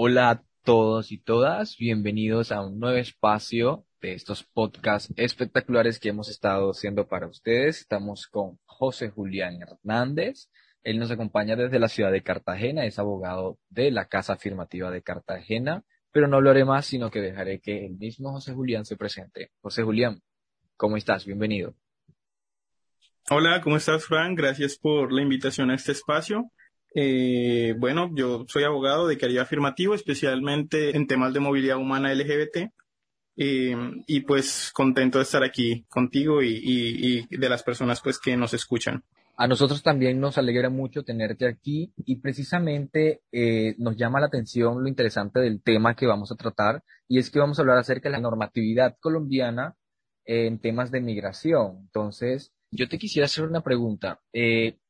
Hola a todos y todas, bienvenidos a un nuevo espacio de estos podcasts espectaculares que hemos estado haciendo para ustedes. Estamos con José Julián Hernández. Él nos acompaña desde la ciudad de Cartagena, es abogado de la Casa Afirmativa de Cartagena, pero no hablaré más, sino que dejaré que el mismo José Julián se presente. José Julián, ¿cómo estás? Bienvenido. Hola, ¿cómo estás, Frank? Gracias por la invitación a este espacio. Eh, bueno, yo soy abogado de caridad afirmativo, especialmente en temas de movilidad humana LGBT. Eh, y pues contento de estar aquí contigo y, de las personas pues que nos escuchan. A nosotros también nos alegra mucho tenerte aquí y precisamente eh, nos llama la atención lo interesante del tema que vamos a tratar y es que vamos a hablar acerca de la normatividad colombiana en temas de migración. Entonces, yo te quisiera hacer una pregunta.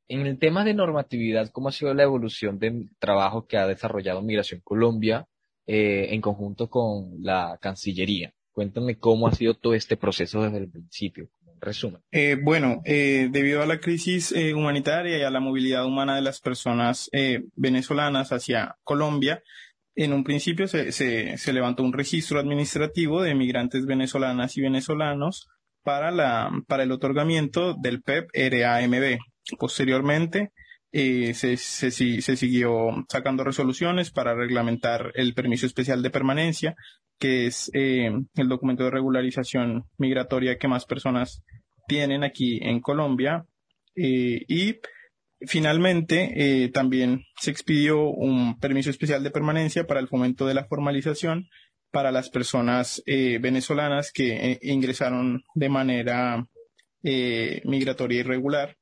En el tema de normatividad, ¿cómo ha sido la evolución del trabajo que ha desarrollado Migración Colombia eh, en conjunto con la Cancillería? Cuéntame cómo ha sido todo este proceso desde el principio. Resumen. Eh, bueno, eh, debido a la crisis eh, humanitaria y a la movilidad humana de las personas eh, venezolanas hacia Colombia, en un principio se, se, se, levantó un registro administrativo de migrantes venezolanas y venezolanos para, la, para el otorgamiento del PEP RAMB, Posteriormente, eh, se, siguió sacando resoluciones para reglamentar el permiso especial de permanencia, que es eh, el documento de regularización migratoria que más personas tienen aquí en Colombia. Eh, y finalmente también se expidió un permiso especial de permanencia para el fomento de la formalización para las personas venezolanas que ingresaron de manera migratoria irregular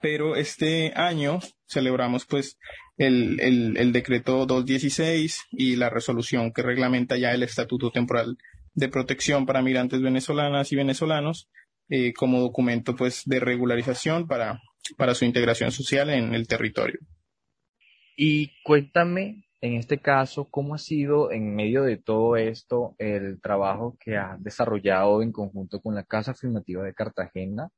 pero este año celebramos pues el, el, el, decreto 216 y la resolución que reglamenta ya el estatuto temporal de protección para migrantes venezolanas y venezolanos eh, como documento pues de regularización para, para su integración social en el territorio. Y cuéntame, en este caso, cómo ha sido en medio de todo esto el trabajo que ha desarrollado en conjunto con la Casa Afirmativa de Cartagena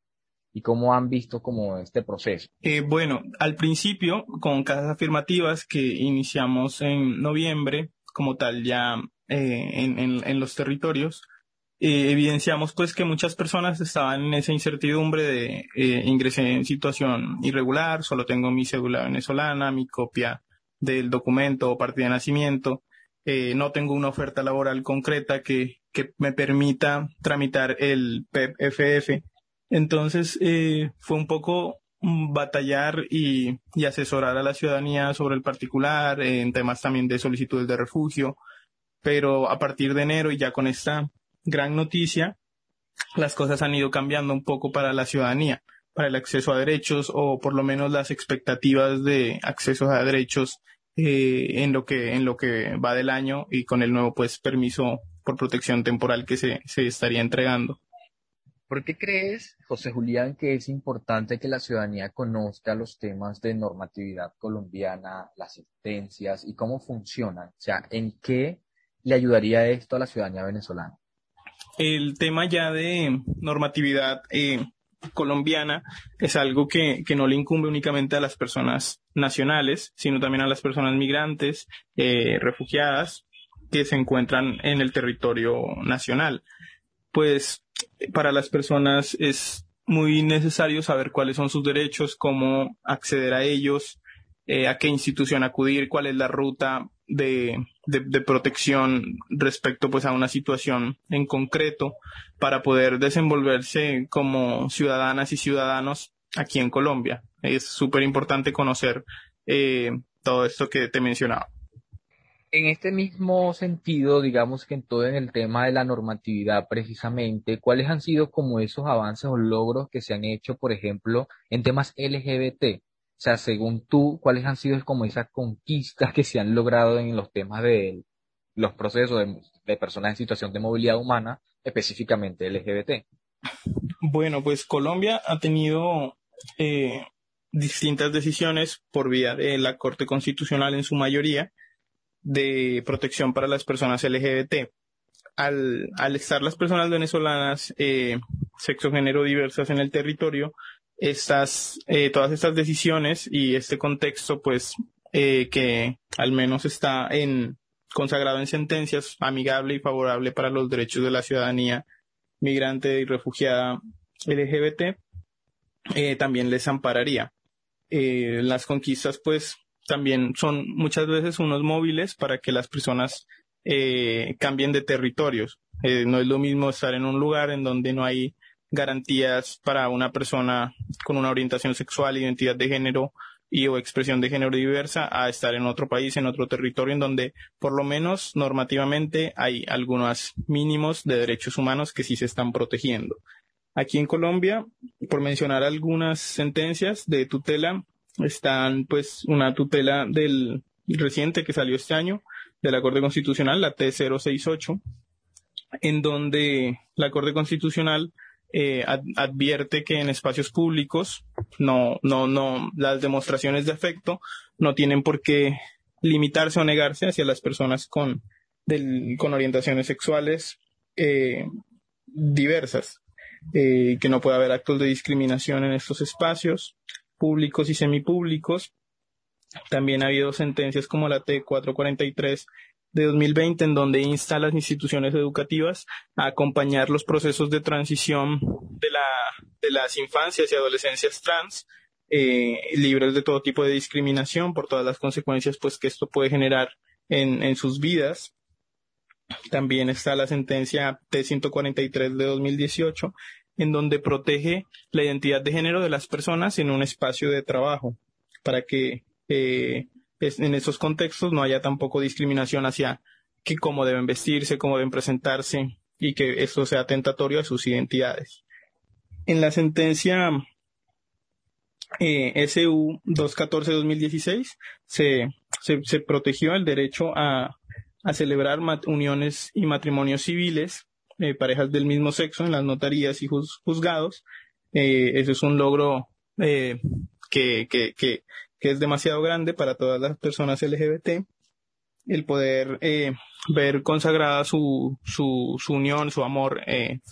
y cómo han visto como este proceso? Eh, bueno, al principio, con casas afirmativas que iniciamos en noviembre, como tal ya eh, en, los territorios, eh, evidenciamos pues que muchas personas estaban en esa incertidumbre de ingresé en situación irregular, solo tengo mi cédula venezolana, mi copia del documento o partida de nacimiento, no tengo una oferta laboral concreta que, que me permita tramitar el PEP-FF entonces eh, fue un poco batallar y, y, asesorar a la ciudadanía sobre el particular, en temas también de solicitudes de refugio, pero a partir de enero y ya con esta gran noticia, las cosas han ido cambiando un poco para la ciudadanía, para el acceso a derechos o por lo menos las expectativas de acceso a derechos eh, en lo que en lo que va del año y con el nuevo pues permiso por protección temporal que se, se estaría entregando. ¿Por qué crees, José Julián, que es importante que la ciudadanía conozca los temas de normatividad colombiana, las sentencias y cómo funcionan? O sea, ¿en qué le ayudaría esto a la ciudadanía venezolana? El tema ya de normatividad eh, colombiana es algo que, que, no le incumbe únicamente a las personas nacionales, sino también a las personas migrantes, eh, refugiadas, que se encuentran en el territorio nacional. Pues para las personas es muy necesario saber cuáles son sus derechos, cómo acceder a ellos, eh, a qué institución acudir, cuál es la ruta de, de, de, protección respecto pues a una situación en concreto para poder desenvolverse como ciudadanas y ciudadanos aquí en Colombia. Es súper importante conocer eh, todo esto que te mencionaba en este mismo sentido, digamos que en todo en el tema de la normatividad precisamente, ¿cuáles han sido como esos avances o logros que se han hecho, por ejemplo, en temas LGBT? O sea, según tú, ¿cuáles han sido como esas conquistas que se han logrado en los temas de los procesos de, de personas en situación de movilidad humana, específicamente LGBT? Bueno, pues Colombia ha tenido eh, distintas decisiones por vía de la Corte Constitucional en su mayoría, de protección para las personas LGBT. Al, al estar las personas venezolanas eh, sexo género diversas en el territorio, estas, eh, todas estas decisiones y este contexto pues eh, que al menos está en, consagrado en sentencias amigable y favorable para los derechos de la ciudadanía migrante y refugiada LGBT, también les ampararía. Las conquistas, pues, también son muchas veces unos móviles para que las personas eh, cambien de territorios. no es lo mismo estar en un lugar en donde no hay garantías para una persona con una orientación sexual, identidad de género y o expresión de género diversa a estar en otro país, en otro territorio en donde por lo menos normativamente hay algunos mínimos de derechos humanos que sí se están protegiendo. Aquí en Colombia, por mencionar algunas sentencias de tutela, están pues una tutela del reciente que salió este año de la Corte Constitucional, la T068, en donde la Corte Constitucional eh, advierte que en espacios públicos no, no, no, las demostraciones de afecto no tienen por qué limitarse o negarse hacia las personas con, con orientaciones sexuales eh, diversas, eh, que no puede haber actos de discriminación en estos espacios públicos y semipúblicos. También ha habido sentencias como la T443 de 2020 en donde insta a las instituciones educativas a acompañar los procesos de transición de, la, de las infancias y adolescencias trans eh, libres de todo tipo de discriminación por todas las consecuencias pues que esto puede generar en, en sus vidas. También está la sentencia T143 de 2018 en donde protege la identidad de género de las personas en un espacio de trabajo para que eh, en esos contextos no haya tampoco discriminación hacia que cómo deben vestirse, cómo deben presentarse y que esto sea tentatorio a sus identidades. En la sentencia eh, SU 214-2016 se, se, se, protegió el derecho a, a celebrar uniones y matrimonios civiles, eh, parejas del mismo sexo en las notarías y juzgados. Eh, eso es un logro eh, que, es demasiado grande para todas las personas LGBT, el poder eh, ver consagrada su, su, unión, su amor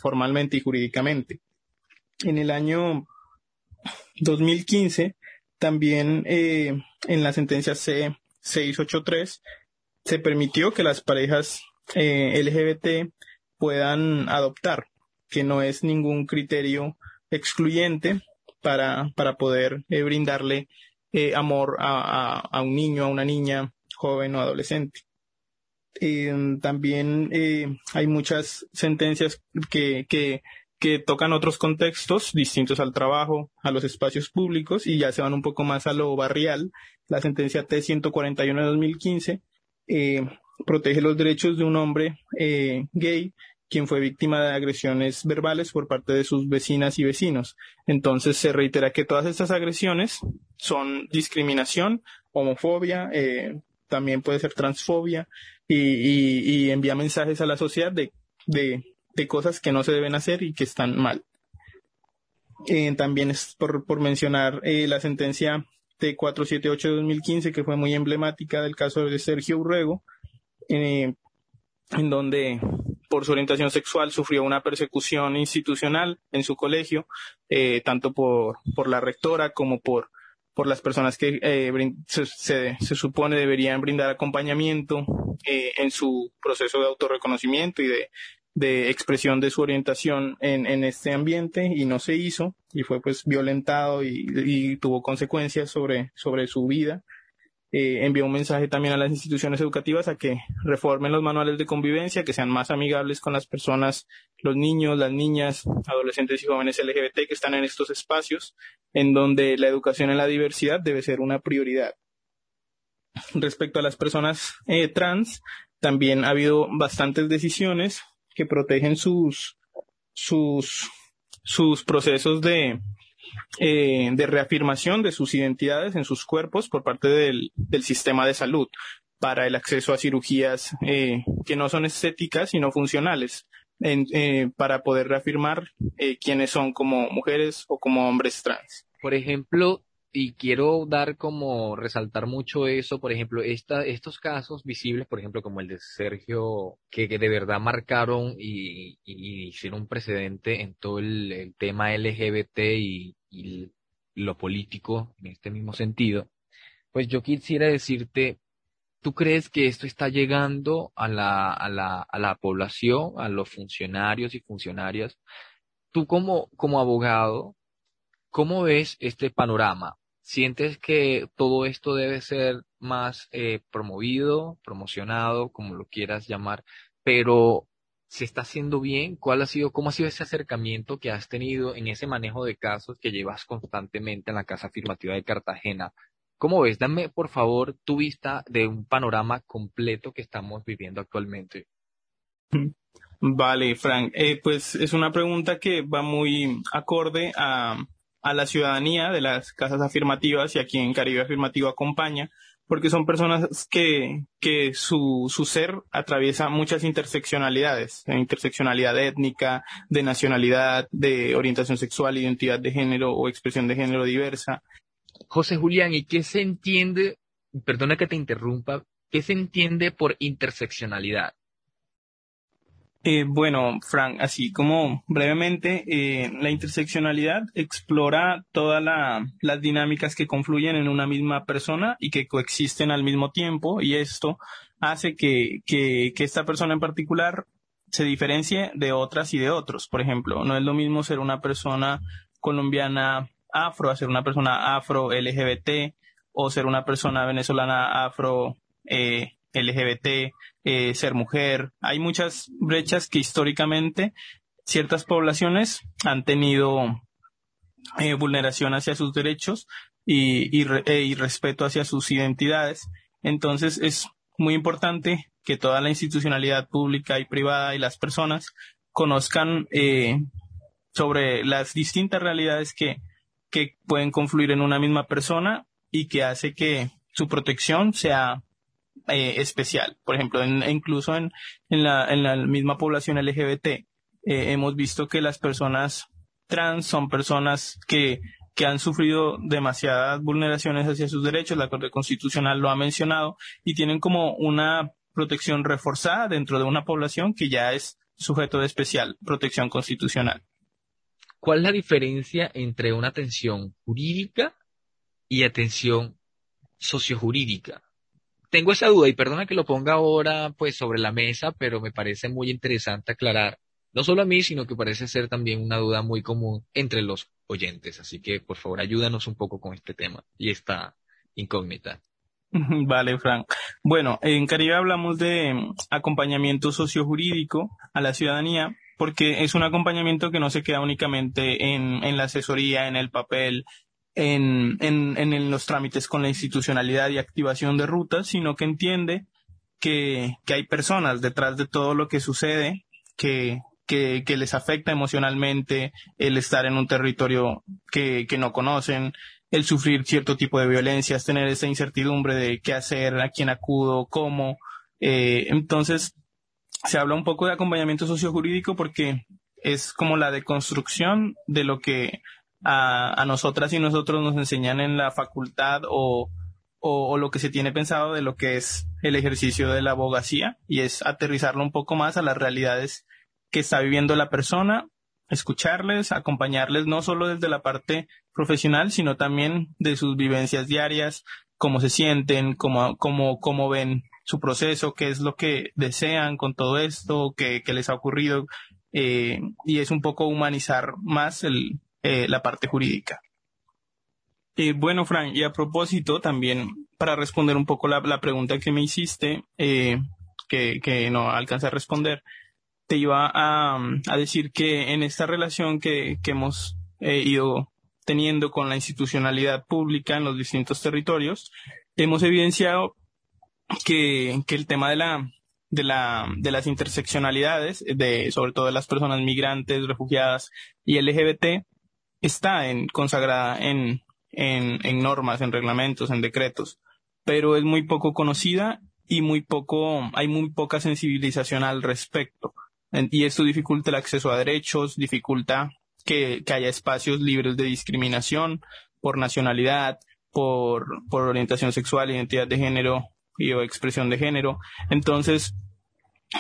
formalmente y jurídicamente. En el año 2015, también en la sentencia C683, se permitió que las parejas LGBT puedan adoptar, que no es ningún criterio excluyente para, para poder brindarle eh, amor a, a, un niño, a una niña, joven o adolescente. también eh, hay muchas sentencias que, que, que tocan otros contextos distintos al trabajo, a los espacios públicos y ya se van un poco más a lo barrial. La sentencia T141 de 2015 eh, protege los derechos de un hombre eh, gay quien fue víctima de agresiones verbales por parte de sus vecinas y vecinos. Entonces se reitera que todas estas agresiones son discriminación, homofobia, eh, también puede ser transfobia y, envía mensajes a la sociedad de, cosas que no se deben hacer y que están mal. Eh, también es por, mencionar la sentencia T478 de 2015 que fue muy emblemática del caso de Sergio Urrego, en donde por su orientación sexual sufrió una persecución institucional en su colegio, eh, tanto por, por la rectora como por, por las personas que eh, se, se, supone deberían brindar acompañamiento eh, en su proceso de autorreconocimiento y de, de expresión de su orientación en, en, este ambiente y no se hizo y fue pues violentado y, y tuvo consecuencias sobre, sobre su vida eh, envió un mensaje también a las instituciones educativas a que reformen los manuales de convivencia, que sean más amigables con las personas, los niños, las niñas, adolescentes y jóvenes LGBT que están en estos espacios, en donde la educación en la diversidad debe ser una prioridad. Respecto a las personas eh, trans, también ha habido bastantes decisiones que protegen sus, sus, sus procesos de, eh, de reafirmación de sus identidades en sus cuerpos por parte del, sistema de salud para el acceso a cirugías eh, que no son estéticas sino funcionales en, eh, para poder reafirmar eh, quiénes son como mujeres o como hombres trans. Por ejemplo, y quiero dar como resaltar mucho eso, por ejemplo, esta, estos casos visibles, por ejemplo, como el de Sergio, que, de verdad marcaron y, y, hicieron un precedente en todo el, el tema LGBT y, y lo político en este mismo sentido, Pues yo quisiera decirte, ¿tú crees que esto está llegando a la, a la, a la población, a los funcionarios y funcionarias? Tú como, como abogado, ¿cómo ves este panorama? ¿Sientes que todo esto debe ser más eh, promovido, promocionado, como lo quieras llamar, pero se está haciendo bien? ¿Cuál ha sido, cómo ha sido ese acercamiento que has tenido en ese manejo de casos que llevas constantemente en la Casa Afirmativa de Cartagena? ¿Cómo ves? Dame, por favor, tu vista de un panorama completo que estamos viviendo actualmente. Vale, Frank. Eh, pues es una pregunta que va muy acorde a, a la ciudadanía de las casas afirmativas y a quien Caribe Afirmativo acompaña, porque son personas que, que su, su ser atraviesa muchas interseccionalidades, interseccionalidad étnica, de nacionalidad, de orientación sexual, identidad de género o expresión de género diversa. José Julián, ¿y qué se entiende, perdona que te interrumpa, qué se entiende por interseccionalidad? Eh, bueno, Frank, así como brevemente, eh, la interseccionalidad explora todas las dinámicas que confluyen en una misma persona y que coexisten al mismo tiempo y esto hace que, que, que esta persona en particular se diferencie de otras y de otros. Por ejemplo, no es lo mismo ser una persona colombiana afro a ser una persona afro LGBT o ser una persona venezolana afro eh, LGBT, eh, ser mujer. Hay muchas brechas que históricamente ciertas poblaciones han tenido eh, vulneración hacia sus derechos y, eh, y, respeto hacia sus identidades. Entonces es muy importante que toda la institucionalidad pública y privada y las personas conozcan sobre las distintas realidades que, que pueden confluir en una misma persona y que hace que su protección sea eh, especial. Por ejemplo, incluso en, en, la, en la misma población LGBT, eh, hemos visto que las personas trans son personas que, que han sufrido demasiadas vulneraciones hacia sus derechos, la Corte Constitucional lo ha mencionado, y tienen como una protección reforzada dentro de una población que ya es sujeto de especial protección constitucional. ¿Cuál es la diferencia entre una atención jurídica y atención sociojurídica? Tengo esa duda y perdona que lo ponga ahora pues sobre la mesa, pero me parece muy interesante aclarar, no solo a mí, sino que parece ser también una duda muy común entre los oyentes. Así que por favor ayúdanos un poco con este tema y esta incógnita. Vale, Frank. Bueno, en Caribe hablamos de mm, acompañamiento sociojurídico a la ciudadanía porque es un acompañamiento que no se queda únicamente en, en la asesoría, en el papel, en, en, en, los trámites con la institucionalidad y activación de rutas, sino que entiende que, que hay personas detrás de todo lo que sucede que, que, les afecta emocionalmente el estar en un territorio que, que no conocen, el sufrir cierto tipo de violencias, tener esa incertidumbre de qué hacer, a quién acudo, cómo. Eh, entonces, se habla un poco de acompañamiento sociojurídico porque es como la deconstrucción de lo que a, a nosotras y nosotros nos enseñan en la facultad o, o, lo que se tiene pensado de lo que es el ejercicio de la abogacía y es aterrizarlo un poco más a las realidades que está viviendo la persona, escucharles, acompañarles no solo desde la parte profesional, sino también de sus vivencias diarias, cómo se sienten, cómo, cómo, cómo ven su proceso, qué es lo que desean con todo esto, qué, qué les ha ocurrido, eh, y es un poco humanizar más el, eh, la parte jurídica. Eh, bueno, Frank, y a propósito, también para responder un poco la, pregunta que me hiciste, eh, que, no alcancé a responder, te iba a, decir que en esta relación que, hemos ido teniendo con la institucionalidad pública en los distintos territorios, hemos evidenciado que, que el tema de la, de, la, de las interseccionalidades, de, sobre todo de las personas migrantes, refugiadas y LGBT, está en, consagrada en, en, en normas, en reglamentos, en decretos, pero es muy poco conocida y muy poco, hay muy poca sensibilización al respecto. Y esto dificulta el acceso a derechos, dificulta que, que haya espacios libres de discriminación por nacionalidad, por, por orientación sexual, identidad de género y o expresión de género. Entonces,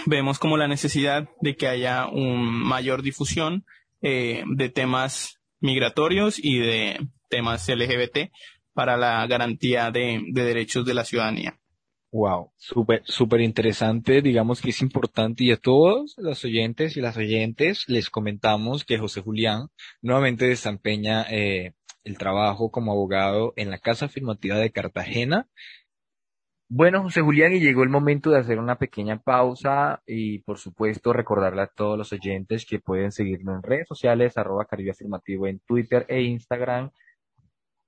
vemos como la necesidad de que haya una mayor difusión eh, de temas migratorios y de temas LGBT para la garantía de, de derechos de la ciudadanía. Wow, súper, súper interesante. Digamos que es importante y a todos los oyentes y las oyentes les comentamos que José Julián nuevamente desempeña eh, el trabajo como abogado en la Casa Afirmativa de Cartagena. Bueno, José Julián, y llegó el momento de hacer una pequeña pausa y por supuesto recordarle a todos los oyentes que pueden seguirnos en redes sociales, arroba Caribe Afirmativo en Twitter e Instagram,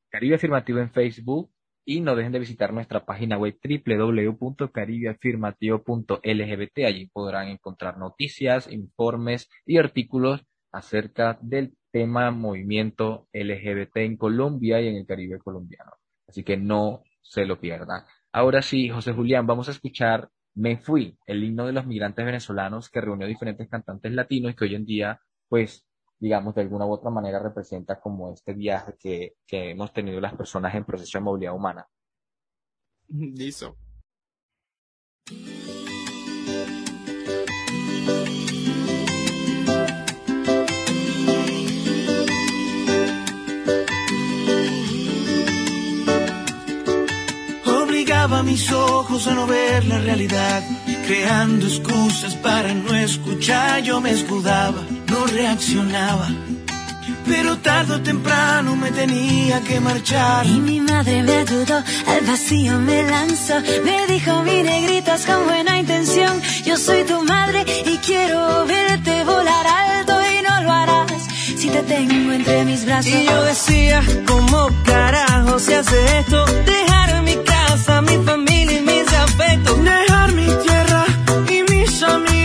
Caribe Afirmativo en Facebook y no dejen de visitar nuestra página web www.caribeafirmativo.lgbt. Allí podrán encontrar noticias, informes y artículos acerca del tema movimiento LGBT en Colombia y en el Caribe colombiano. Así que no se lo pierdan. Ahora sí, José Julián, vamos a escuchar Me Fui, el himno de los migrantes venezolanos que reunió diferentes cantantes latinos y que hoy en día, pues, digamos, de alguna u otra manera representa como este viaje que, que hemos tenido las personas en proceso de movilidad humana. Listo. Obligaba mis ojos a no ver la realidad, creando excusas para no escuchar, yo me escudaba no reaccionaba. Pero tarde o temprano me tenía que marchar. Y mi madre me ayudó, al vacío me lanzó. Me dijo, mi negritas con buena intención. Yo soy tu madre y quiero verte volar alto y no lo harás si te tengo entre mis brazos. Y yo decía, ¿cómo carajo se hace esto? Dejar mi casa, mi familia y mis afectos. Dejar mi tierra y mis amigos,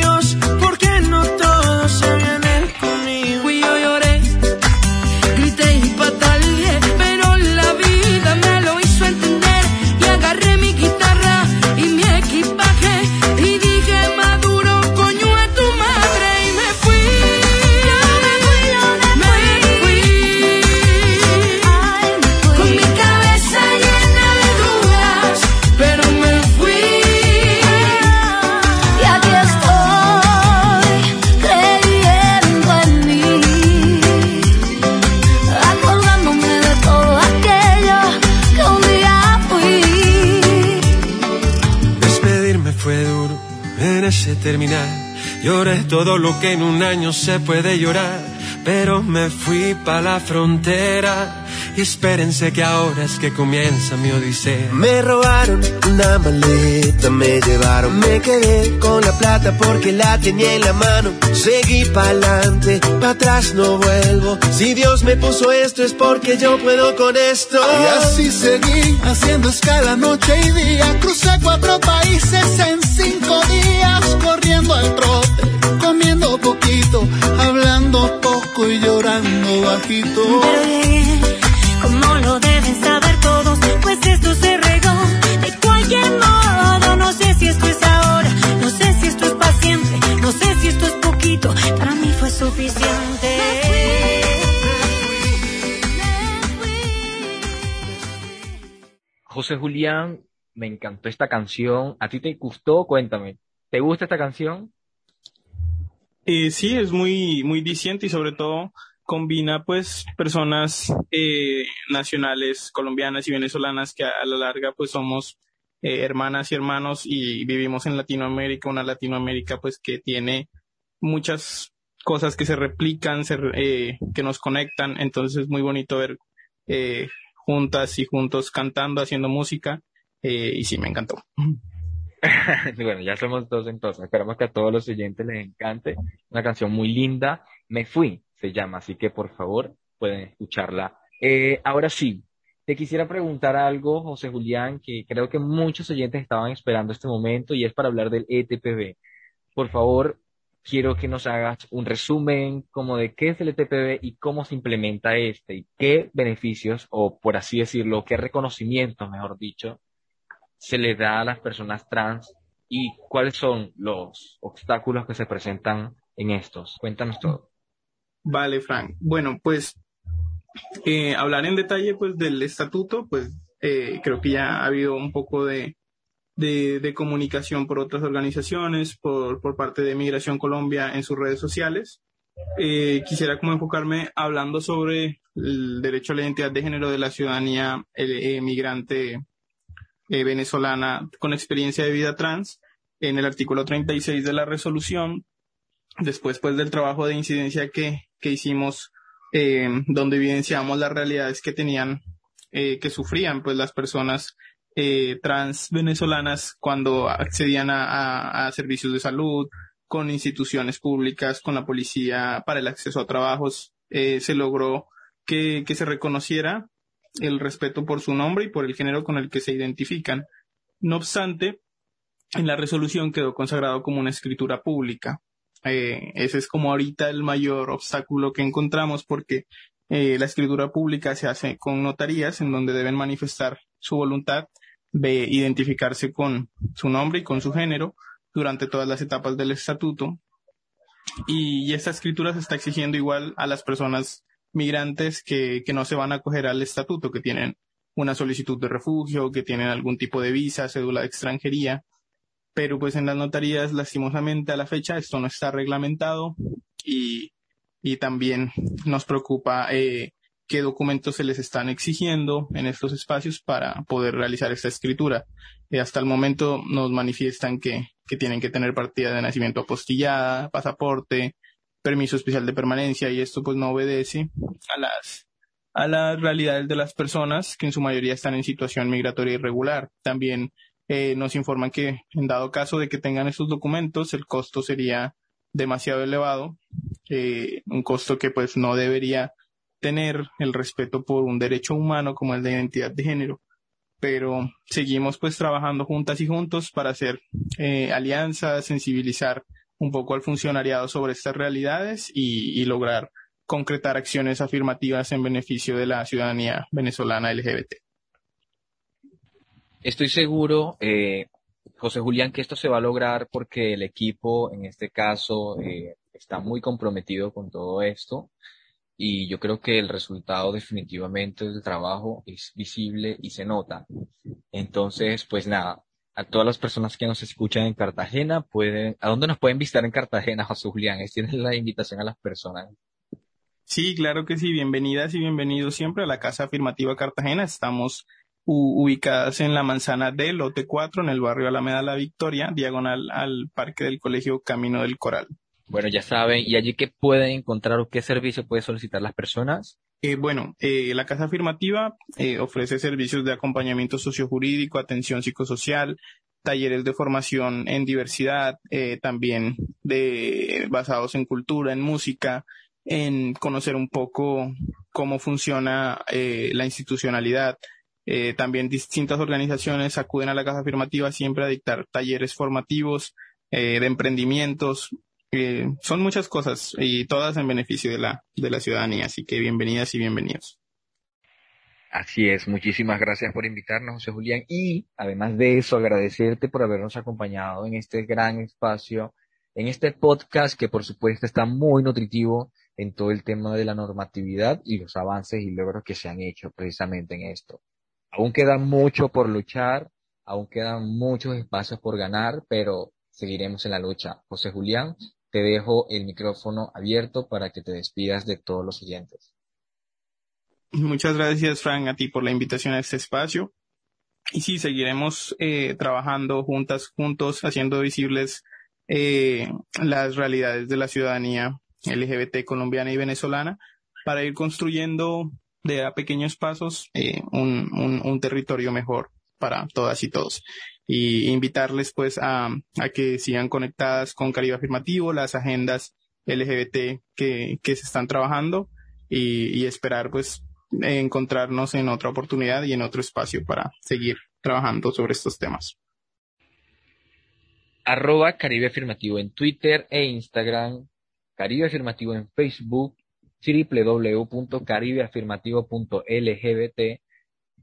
todo lo que en un año se puede llorar, pero me fui pa' la frontera. Y espérense que ahora es que comienza mi odisea. Me robaron una maleta, me llevaron, me quedé con la plata porque la tenía en la mano. Seguí pa'lante, pa' atrás no vuelvo. Si Dios me puso esto es porque yo puedo con esto. Y así seguí haciendo escala noche y día. Crucé cuatro países en cinco días, corriendo al trote, comiendo poquito, hablando poco y llorando bajito. Pero llegué, como lo deben saber todos, pues esto se regó de cualquier modo. No sé si esto es ahora, no sé si esto es paciente, no sé si esto es poquito, para mí fue suficiente. José Julián, me encantó esta canción. ¿A ti te gustó? Cuéntame. ¿Te gusta esta canción? Eh, sí, es muy, muy diciente y sobre todo combina pues personas eh, nacionales colombianas y venezolanas que a, la larga pues somos eh, hermanas y hermanos y vivimos en Latinoamérica, una Latinoamérica pues que tiene muchas cosas que se replican, se, eh, que nos conectan, entonces es muy bonito ver eh, juntas y juntos cantando, haciendo música eh, y sí, me encantó. bueno, ya somos dos entonces. Esperamos que a todos los oyentes les encante. Una canción muy linda. Me fui, llama, así que por favor pueden escucharla. Eh, ahora sí, te quisiera preguntar algo, José Julián, que creo que muchos oyentes estaban esperando este momento y es para hablar del ETPB. Por favor, quiero que nos hagas un resumen como de qué es el ETPB y cómo se implementa este y qué beneficios, o por así decirlo, qué reconocimientos, mejor dicho, se le da a las personas trans y cuáles son los obstáculos que se presentan en estos. Cuéntanos todo. Vale, Frank. Bueno, pues eh, hablar en detalle pues del estatuto, pues eh, creo que ya ha habido un poco de, de, comunicación por otras organizaciones, por, por parte de Migración Colombia en sus redes sociales. eh, quisiera como enfocarme hablando sobre el derecho a la identidad de género de la ciudadanía eh, migrante eh, venezolana con experiencia de vida trans en el artículo 36 de la resolución, después pues del trabajo de incidencia que, que hicimos, eh, donde evidenciamos las realidades que tenían, eh, que sufrían pues las personas eh, trans venezolanas cuando accedían a, a, a servicios de salud, con instituciones públicas, con la policía para el acceso a trabajos, eh, se logró que, que, se reconociera el respeto por su nombre y por el género con el que se identifican. No obstante, en la resolución quedó consagrado como una escritura pública. Eh, ese es como ahorita el mayor obstáculo que encontramos porque eh, la escritura pública se hace con notarías en donde deben manifestar su voluntad de identificarse con su nombre y con su género durante todas las etapas del estatuto. Y, y esta escritura se está exigiendo igual a las personas migrantes que, que no se van a acoger al estatuto, que tienen una solicitud de refugio, que tienen algún tipo de visa, cédula de extranjería, pero pues en las notarías, lastimosamente a la fecha, esto no está reglamentado y, y también nos preocupa eh, qué documentos se les están exigiendo en estos espacios para poder realizar esta escritura. Eh, hasta el momento nos manifiestan que, que tienen que tener partida de nacimiento apostillada, pasaporte, permiso especial de permanencia y esto pues no obedece a las a las realidades de las personas que en su mayoría están en situación migratoria irregular. También eh, nos informan que en dado caso de que tengan estos documentos el costo sería demasiado elevado, eh, un costo que pues no debería tener el respeto por un derecho humano como el de identidad de género. Pero seguimos pues trabajando juntas y juntos para hacer eh, alianzas, sensibilizar un poco al funcionariado sobre estas realidades y, y, lograr concretar acciones afirmativas en beneficio de la ciudadanía venezolana LGBT. Estoy seguro, eh, José Julián, que esto se va a lograr porque el equipo, en este caso, eh, está muy comprometido con todo esto y yo creo que el resultado definitivamente del trabajo es visible y se nota. Entonces, pues nada, a todas las personas que nos escuchan en Cartagena, pueden, ¿a dónde nos pueden visitar en Cartagena, José Julián? Tienes la invitación a las personas. Sí, claro que sí. Bienvenidas y bienvenidos siempre a la Casa Afirmativa Cartagena. Estamos ubicadas en la manzana D, lote 4, en el barrio Alameda La Victoria, diagonal al Parque del Colegio Camino del Coral. Bueno, ya saben, ¿y allí qué pueden encontrar o qué servicio pueden solicitar las personas? Eh, bueno, eh, la Casa Afirmativa eh, ofrece servicios de acompañamiento sociojurídico, atención psicosocial, talleres de formación en diversidad, eh, también de, basados en cultura, en música, en conocer un poco cómo funciona eh, la institucionalidad. Eh, también distintas organizaciones acuden a la Casa Afirmativa siempre a dictar talleres formativos de emprendimientos, eh, son muchas cosas y todas en beneficio de la, de la ciudadanía. Así que bienvenidas y bienvenidos. Así es, muchísimas gracias por invitarnos, José Julián. Y además de eso, agradecerte por habernos acompañado en este gran espacio, en este podcast que por supuesto está muy nutritivo en todo el tema de la normatividad y los avances y logros que se han hecho precisamente en esto. Aún queda mucho por luchar, aún quedan muchos espacios por ganar, pero seguiremos en la lucha. José Julián, te dejo el micrófono abierto para que te despidas de todos los oyentes. Muchas gracias, Frank, a ti por la invitación a este espacio. Y sí, seguiremos eh, trabajando juntas, juntos, haciendo visibles eh, las realidades de la ciudadanía LGBT colombiana y venezolana para ir construyendo de a pequeños pasos eh, un, un, territorio mejor para todas y todos y invitarles pues a, a que sigan conectadas con Caribe Afirmativo, las agendas LGBT que, que se están trabajando y, y esperar pues encontrarnos en otra oportunidad y en otro espacio para seguir trabajando sobre estos temas. Arroba Caribe Afirmativo en Twitter e Instagram, Caribe Afirmativo en Facebook, www.caribeafirmativo.lgbt,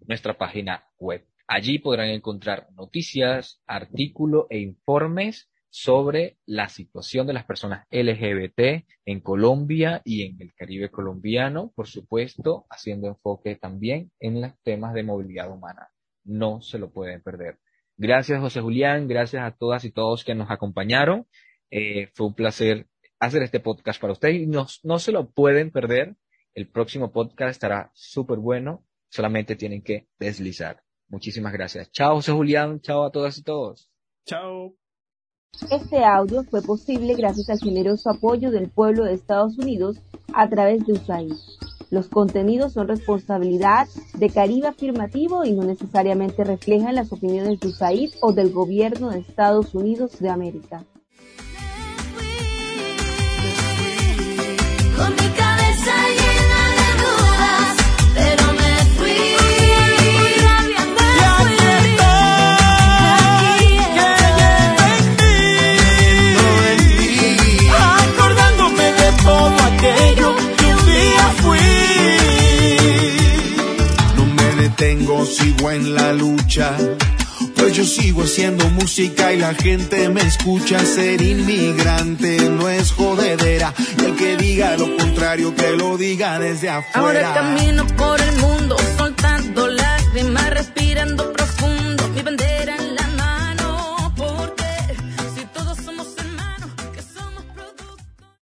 nuestra página web. Allí podrán encontrar noticias, artículos e informes sobre la situación de las personas LGBT en Colombia y en el Caribe colombiano, por supuesto, haciendo enfoque también en los temas de movilidad humana. No se lo pueden perder. Gracias, José Julián. Gracias a todas y todos que nos acompañaron. Eh, fue un placer hacer este podcast para ustedes y no, no se lo pueden perder. El próximo podcast estará súper bueno. Solamente tienen que deslizar. Muchísimas gracias. Chao, José Julián. Chao a todas y todos. Chao. Este audio fue posible gracias al generoso apoyo del pueblo de Estados Unidos a través de USAID. Los contenidos son responsabilidad de Caribe Afirmativo y no necesariamente reflejan las opiniones de USAID o del gobierno de Estados Unidos de América. Sigo en la lucha. Pero yo sigo haciendo música y la gente me escucha. Ser inmigrante no es jodedera. Y el que diga lo contrario, que lo diga desde afuera. Ahora camino por el mundo soltando lágrimas